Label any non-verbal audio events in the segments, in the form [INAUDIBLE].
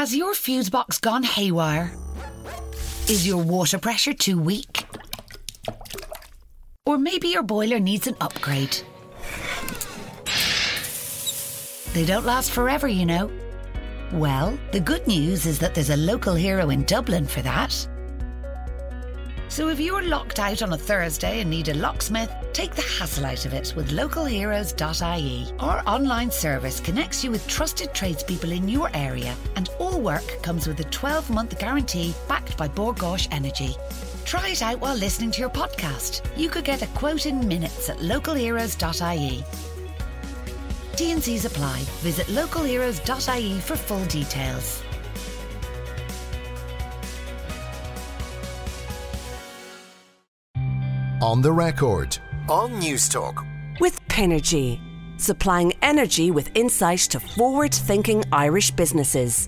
Has your fuse box gone haywire? Is your water pressure too weak? Or maybe your boiler needs an upgrade. They don't last forever, you know. Well, the good news is that there's a local hero in Dublin for that. So if you're locked out on a Thursday and need a locksmith, take the hassle out of it with localheroes.ie. Our online service connects you with trusted tradespeople in your area, and all work comes with a 12 month guarantee backed by Bord Gáis Energy. Try it out while listening to your podcast. You could get a quote in minutes at localheroes.ie. T&Cs apply. Visit localheroes.ie for full details. On the record. On Newstalk. With Pinergy, supplying energy with insight to forward thinking Irish businesses.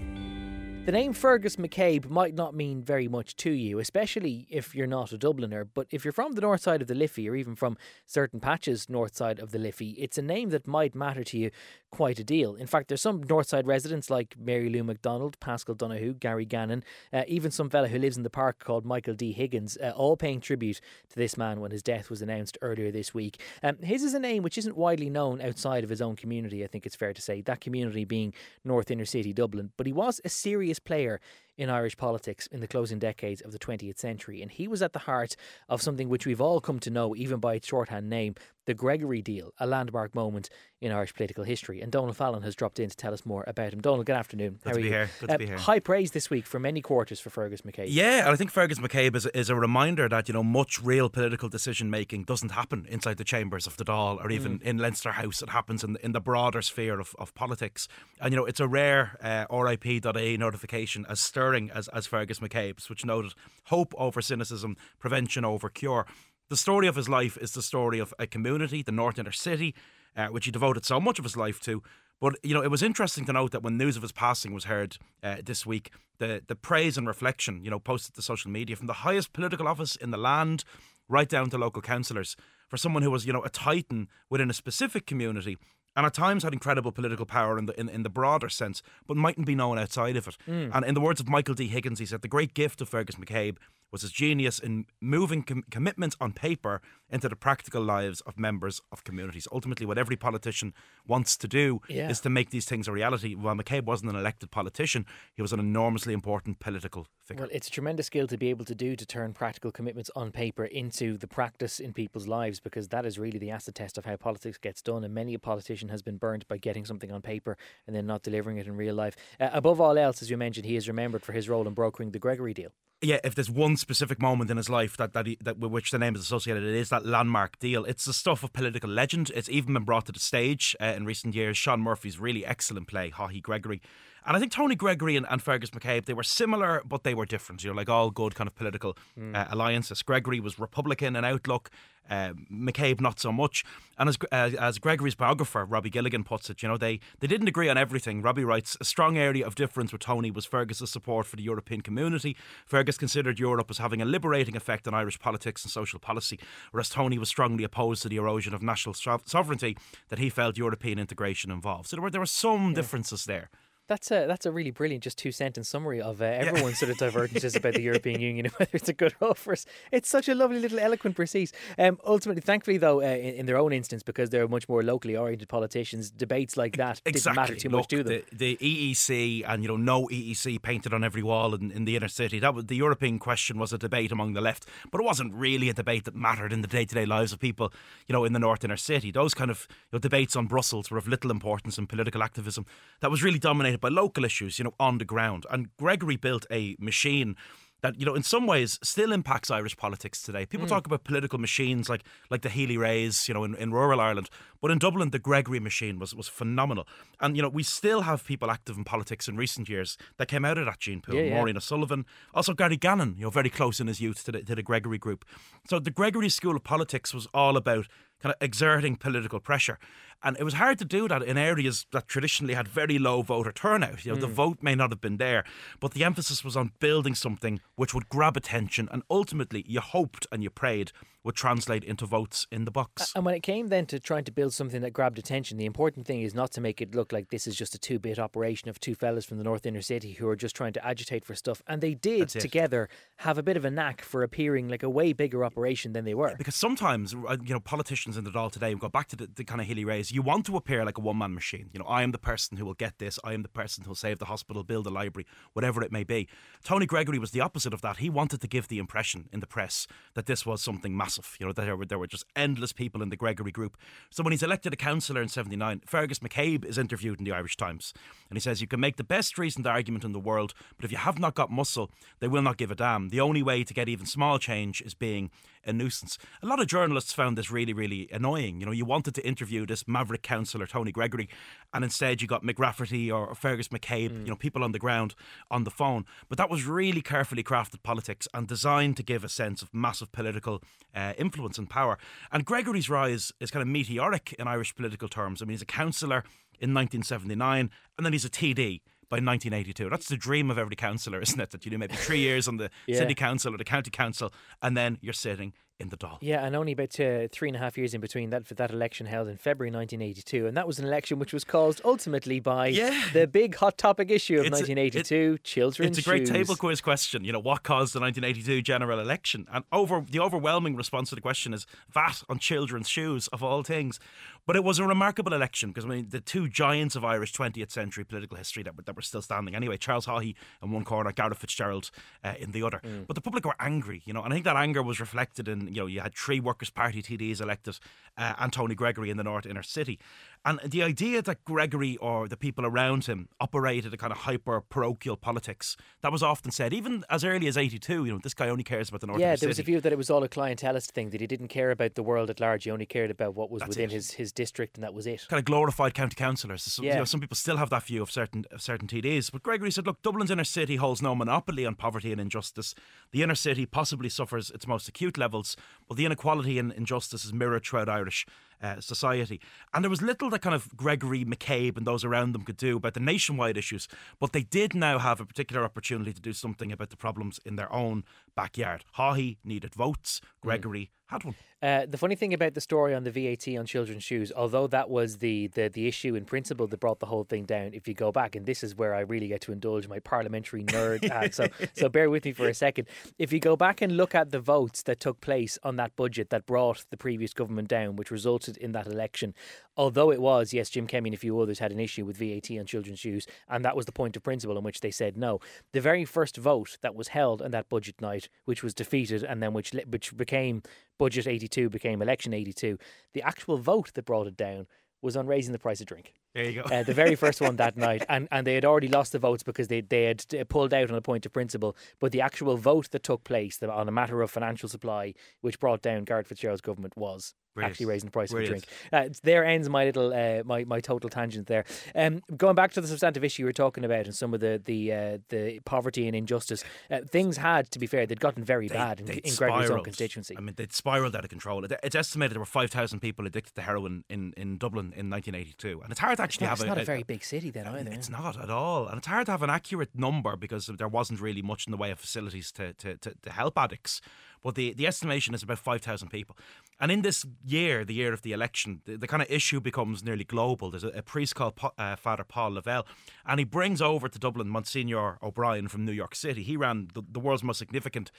The name Fergus McCabe might not mean very much to you, especially if you're not a Dubliner. But if you're from the north side of the Liffey, or even from certain patches north side of the Liffey, it's a name that might matter to you quite a deal. In fact, there's some north side residents like Mary Lou McDonald, Paschal Donohoe, Gary Gannon, uh, even some fella who lives in the park called Michael D. Higgins, uh, all paying tribute to this man when his death was announced earlier this week. Um, his is a name which isn't widely known outside of his own community, I think it's fair to say, that community being North Inner City Dublin. But he was a serious player in Irish politics in the closing decades of the 20th century. And he was at the heart of something which we've all come to know, even by its shorthand name, the Gregory deal, a landmark moment in Irish political history. And Donal Fallon has dropped in to tell us more about him. Donal, good afternoon. Good How to be you? here. Good Uh, to be here. High praise this week for many quarters for Fergus McCabe. Yeah, and I think Fergus McCabe is, is a reminder that you know much real political decision making doesn't happen inside the chambers of the Dáil or even Mm. in Leinster House. It happens in, in the broader sphere of, of politics, and you know it's a rare uh, RIP.ie notification as stirring as as Fergus McCabe's, which noted hope over cynicism, prevention over cure. The story of his life is the story of a community, the North Inner City, uh, which he devoted so much of his life to. But you know, it was interesting to note that when news of his passing was heard uh, this week, the the praise and reflection, you know, posted to social media from the highest political office in the land, right down to local councillors, for someone who was you know a titan within a specific community. And at times had incredible political power in the in, in the broader sense, but mightn't be known outside of it. Mm. And in the words of Michael D. Higgins, he said the great gift of Fergus McCabe was his genius in moving com- commitments on paper into the practical lives of members of communities. Ultimately, what every politician wants to do Yeah. is to make these things a reality. While McCabe wasn't an elected politician, he was an enormously important political figure. Well, it's a tremendous skill to be able to do to turn practical commitments on paper into the practice in people's lives because that is really the acid test of how politics gets done. And many a politician has been burned by getting something on paper and then not delivering it in real life. Uh, above all else, as you mentioned, he is remembered for his role in brokering the Gregory deal. Yeah, if there's one specific moment in his life that that, he, that with which the name is associated, it is that landmark deal. It's the stuff of political legend. It's even been brought to the stage uh, in recent years. Sean Murphy's really excellent play, Haughey Gregory. And I think Tony Gregory and, and Fergus McCabe, they were similar, but they were different. You know, like all good kind of political uh, alliances. Gregory was Republican in outlook, uh, McCabe not so much. And as uh, as Gregory's biographer Robbie Gilligan puts it, you know, they they didn't agree on everything. Robbie writes a strong area of difference with Tony was Fergus's support for the European community. Fergus considered Europe as having a liberating effect on Irish politics and social policy, whereas Tony was strongly opposed to the erosion of national sovereignty that he felt European integration involved. So there were there were some differences there. That's a that's a really brilliant, just two sentence summary of uh, everyone's sort of divergences about the [LAUGHS] European Union and whether it's a good or us. It's such a lovely little eloquent proceed. Um, ultimately, thankfully though, uh, in, in their own instance, because they're much more locally oriented politicians, debates like that didn't matter too much to them. The, the EEC and you know no EEC painted on every wall in, in the inner city. That was the European question was a debate among the left, but it wasn't really a debate that mattered in the day to day lives of people. You know, in the north inner city, those kind of you know, debates on Brussels were of little importance in political activism. That was really dominated by local issues. You know, on the ground. And Gregory built a machine that you know in some ways still impacts Irish politics today. People hmm. talk about political machines like like the Healy Raes, you know, in, in rural Ireland, but in Dublin the Gregory machine was was phenomenal. And you know we still have people active in politics in recent years that came out of that gene pool. Yeah, yeah. Maureen O'Sullivan, also Gary Gannon, you know, very close in his youth to the, to the Gregory group. So the Gregory School of Politics was all about kind of exerting political pressure. And it was hard to do that in areas that traditionally had very low voter turnout. You know, the hmm. vote may not have been there, but the emphasis was on building something which would grab attention and ultimately you hoped and you prayed would translate into votes in the box. And when it came then to trying to build something that grabbed attention, the important thing is not to make it look like this is just a two bit operation of two fellas from the North Inner City who are just trying to agitate for stuff. And they did together have a bit of a knack for appearing like a way bigger operation than they were. Because sometimes, uh, you know, politicians in the Dáil today, we go back to the, the kind of Healy Raes, you want to appear like a one man machine. You know, I am the person who will get this, I am the person who will save the hospital, build a library, whatever it may be. Tony Gregory was the opposite of that. He wanted to give the impression in the press that this was something massive, you know, that there were, there were just endless people in the Gregory group. So when he's elected a councillor in 79, Fergus McCabe is interviewed in the Irish Times and he says, You can make the best reasoned argument in the world, but if you have not got muscle, they will not give a damn. The only way to get even small change is being a nuisance. A lot of journalists found this really, really annoying. You know, you wanted to interview this maverick councillor, Tony Gregory, and instead you got Mick Rafferty or Fergus McCabe, mm. you know, people on the ground on the phone. But that was really carefully crafted politics and designed to give a sense of massive political uh, Uh, influence and power. And Gregory's rise is kind of meteoric in Irish political terms. I mean, he's a councillor in 1979, and then he's a TD by 1982. That's the dream of every councillor, [LAUGHS] isn't it? That you do maybe three [LAUGHS] years on the yeah. city council or the county council, and then you're sitting in the Dáil. Yeah, and only about uh, three and a half years in between that for that election held in February 1982, and that was an election which was caused ultimately by yeah. the big hot topic issue of it's 1982: a, it, children's It's a great shoes. table quiz question. You know, what caused the 1982 general election? And over the overwhelming response to the question is VAT on children's shoes of all things. But it was a remarkable election because I mean the two giants of Irish 20th century political history that were, that were still standing anyway. Charles Haughey in one corner, Garret FitzGerald uh, in the other. Mm. But the public were angry, you know, and I think that anger was reflected in you know you had three Workers' Party TDs elected, uh, and Tony Gregory in the North Inner City. And the idea that Gregory or the people around him operated a kind of hyper parochial politics, that was often said, even as early as 82, you know, this guy only cares about the North Yeah, there was a view that it was all a clientelist thing, that he didn't care about the world at large, he only cared about what was That's within his, his district, and that was it. Kind of glorified county councillors. So, yeah. You know, some people still have that view of certain, of certain TDs. But Gregory said, look, Dublin's inner city holds no monopoly on poverty and injustice. The inner city possibly suffers its most acute levels, but the inequality and injustice is mirrored throughout Irish uh, society. And there was little that kind of Gregory McCabe and those around them could do about the nationwide issues, but they did now have a particular opportunity to do something about the problems in their own backyard. Haughey needed votes, mm. Gregory mm. Had one. Uh, the funny thing about the story on the VAT on children's shoes, although that was the, the the issue in principle that brought the whole thing down, if you go back, and this is where I really get to indulge my parliamentary nerd [LAUGHS] hat, so so bear with me for a second. If you go back and look at the votes that took place on that budget that brought the previous government down, which resulted in that election, although it was yes, Jim Kemmy and a few others had an issue with VAT on children's shoes, and that was the point of principle in which they said no. The very first vote that was held on that budget night, which was defeated, and then which which became Budget 82 became Election 82, the actual vote that brought it down was on raising the price of drink. There you go. Uh, the very first one that [LAUGHS] night, and, and they had already lost the votes because they they had pulled out on a point of principle. But the actual vote that took place on a matter of financial supply, which brought down Garret FitzGerald's government, was Brilliant. actually raising the price Brilliant. of a drink. Uh, there ends my little uh, my my total tangent there. Um, going back to the substantive issue you were talking about and some of the the uh, the poverty and injustice, uh, things had to be fair they'd gotten very they, bad in, in Gregory's own constituency. I mean, they'd spiraled out of control. It's estimated there were five thousand people addicted to heroin in, in Dublin in 1982, and it's hard to actually it's not, have. It's a, not a, very big city then either. It's not at all, and it's hard to have an accurate number because there wasn't really much in the way of facilities to to, to, to help addicts. But the, the estimation is about 5,000 people. And in this year, the year of the election, the, the kind of issue becomes nearly global. There's a, a priest called uh, Father Paul Lavelle, and he brings over to Dublin Monsignor O'Brien from New York City. He ran the, the world's most significant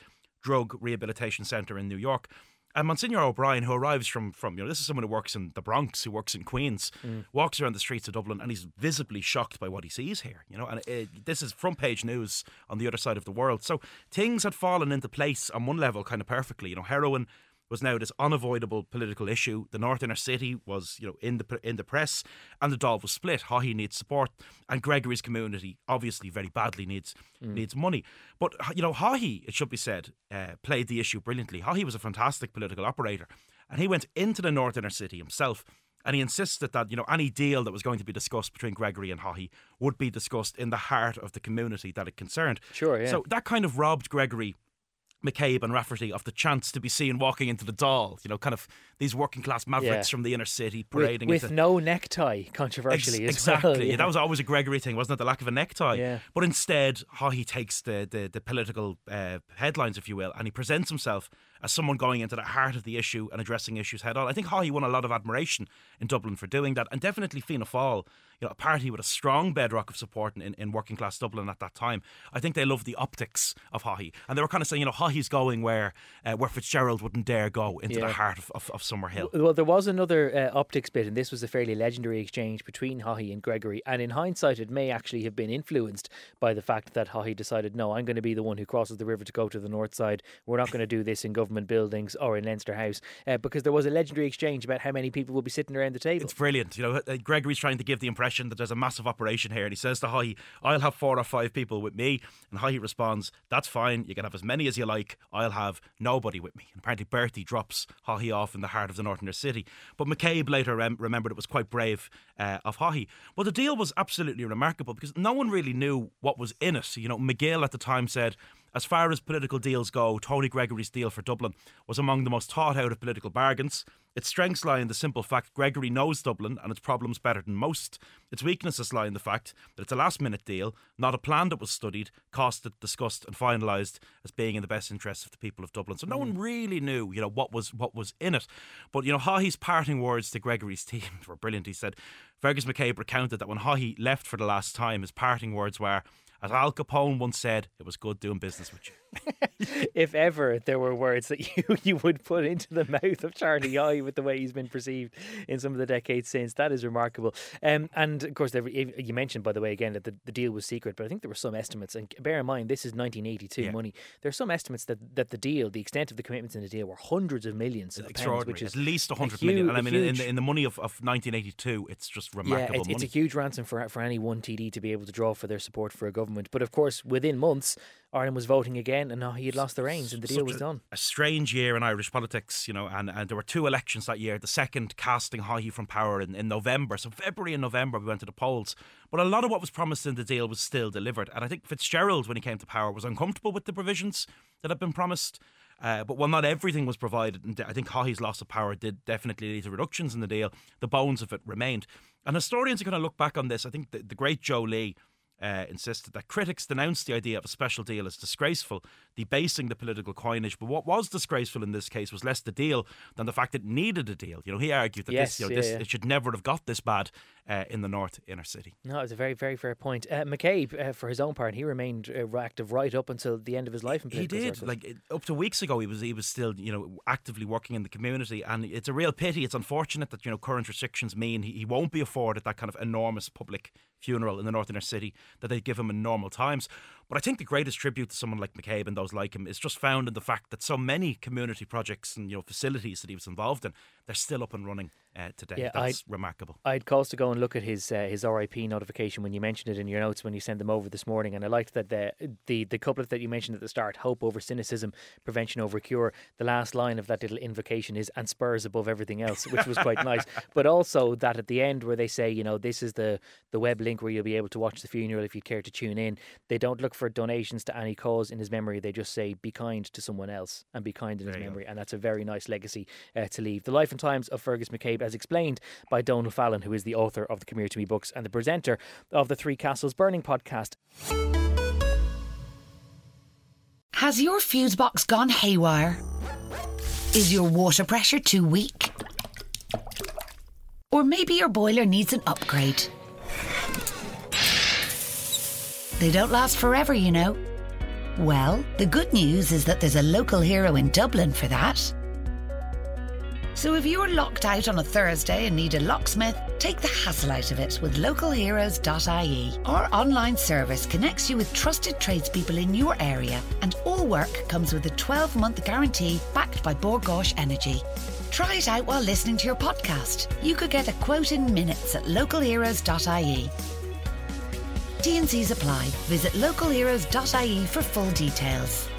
drug rehabilitation centre in New York. And Monsignor O'Brien, who arrives from, from you know, this is someone who works in the Bronx, who works in Queens, mm. walks around the streets of Dublin and he's visibly shocked by what he sees here. You know, and it, this is front page news on the other side of the world. So things had fallen into place on one level kind of perfectly. You know, heroin was now this unavoidable political issue. The North Inner City was, you know, in the in the press, and the Dáil was split. Haughey needs support, and Gregory's community obviously very badly needs mm. needs money. But you know, Haughey, it should be said, uh, played the issue brilliantly. Haughey was a fantastic political operator, and he went into the North Inner City himself. And he insisted that you know any deal that was going to be discussed between Gregory and Haughey would be discussed in the heart of the community that it concerned. Sure, yeah. So that kind of robbed Gregory McCabe and Rafferty of the chance to be seen walking into the Dáil, You know, kind of these working class mavericks yeah. from the inner city parading with, with into, no necktie. Controversially, ex- exactly. Well, yeah. That was always a Gregory thing, wasn't it? The lack of a necktie. Yeah. But instead, Haughey takes the the, the political uh, headlines, if you will, and he presents himself as someone going into the heart of the issue and addressing issues head on. I think Haughey won a lot of admiration in Dublin for doing that, and definitely Fianna Fáil you know, a party with a strong bedrock of support in, in working class Dublin at that time. I think they loved the optics of Haughey. And they were kind of saying, you know, Haughey's going where uh, where Fitzgerald wouldn't dare go into yeah. the heart of, of, of Summerhill. Well, there was another uh, optics bit, and this was a fairly legendary exchange between Haughey and Gregory. And in hindsight, it may actually have been influenced by the fact that Haughey decided, no, I'm going to be the one who crosses the river to go to the north side. We're not going to do this in government buildings or in Leinster House. Uh, because there was a legendary exchange about how many people will be sitting around the table. It's brilliant. You know, uh, Gregory's trying to give the impression that there's a massive operation here. And he says to Haughey, I'll have four or five people with me. And Haughey responds, That's fine. You can have as many as you like. I'll have nobody with me. And apparently, Bertie drops Haughey off in the heart of the North Inner City. But McCabe later rem- remembered it was quite brave uh, of Haughey. Well, the deal was absolutely remarkable because no one really knew what was in it. You know, Magill at the time said, as far as political deals go, Tony Gregory's deal for Dublin was among the most thought out of political bargains. Its strengths lie in the simple fact Gregory knows Dublin and its problems better than most. Its weaknesses lie in the fact that it's a last minute deal, not a plan that was studied, costed, discussed, and finalised as being in the best interests of the people of Dublin. So no one mm. really knew, you know, what was what was in it. But you know, Haughey's parting words to Gregory's [LAUGHS] team were brilliant. He said Fergus McCabe recounted that when Haughey left for the last time, his parting words were as Al Capone once said, it was good doing business with you. [LAUGHS] if ever there were words that [LAUGHS] you, you would put into the mouth of Charlie Haughey with the way he's been perceived in some of the decades since, that is remarkable. Um, and of course, you mentioned, by the way, again, that the, the deal was secret, but I think there were some estimates, and bear in mind, this is 1982 yeah. money. There are some estimates that, that the deal, the extent of the commitments in the deal, were hundreds of millions of pounds, which is at least 100 huge, million. And I mean, huge, in, the, in the money of, of 1982, it's just remarkable. Yeah, it's, it's a huge ransom for, for any one TD to be able to draw for their support for a government. But of course, within months, Ireland was voting again, and now he had lost the reins, and the deal was done. A strange year in Irish politics, you know, and, and there were two elections that year. The second casting Haughey from power in, in November, so February and November we went to the polls. But a lot of what was promised in the deal was still delivered, and I think Fitzgerald, when he came to power, was uncomfortable with the provisions that had been promised. Uh, but while not everything was provided, and I think Haughey's loss of power did definitely lead to reductions in the deal, the bones of it remained. And historians are going to look back on this. I think the, the great Joe Lee uh, insisted that critics denounced the idea of a special deal as disgraceful, debasing the political coinage. But what was disgraceful in this case was less the deal than the fact it needed a deal. You know, he argued that yes, this, you know, yeah, this yeah. it should never have got this bad uh, in the north inner city. No, it's a very, very fair point. Uh, McCabe, uh, for his own part, he remained uh, active right up until the end of his life. In he did. Circles. Like up to weeks ago, he was he was still you know actively working in the community, and it's a real pity. It's unfortunate that you know current restrictions mean he, he won't be afforded that kind of enormous public funeral in the north inner city that they give him in normal times. But I think the greatest tribute to someone like McCabe and those like him is just found in the fact that so many community projects and you know facilities that he was involved in, they're still up and running uh, today. Yeah, That's I'd, remarkable. I'd cause to go and look at his uh, his RIP notification when you mentioned it in your notes when you sent them over this morning, and I liked that the the the couplet that you mentioned at the start: hope over cynicism, prevention over cure. The last line of that little invocation is "and Spurs above everything else," which was quite nice. [LAUGHS] But also that at the end where they say, you know, this is the the web link where you'll be able to watch the funeral if you care to tune in. They don't look for donations to any cause in his memory. They just say, be kind to someone else and be kind in there his memory. Go. And that's a very nice legacy uh, to leave. The life and times of Fergus McCabe, as explained by Donal Fallon, who is the author of the Come Here to Me books and the presenter of the Three Castles Burning podcast. Has your fuse box gone haywire? Is your water pressure too weak? Or maybe your boiler needs an upgrade? They don't last forever, you know. Well, the good news is that there's a local hero in Dublin for that. So if you're locked out on a Thursday and need a locksmith, take the hassle out of it with localheroes.ie. Our online service connects you with trusted tradespeople in your area, and all work comes with a 12 month guarantee backed by Bord Gáis Energy. Try it out while listening to your podcast. You could get a quote in minutes at localheroes.ie. T&Cs apply. Visit localheroes.ie for full details.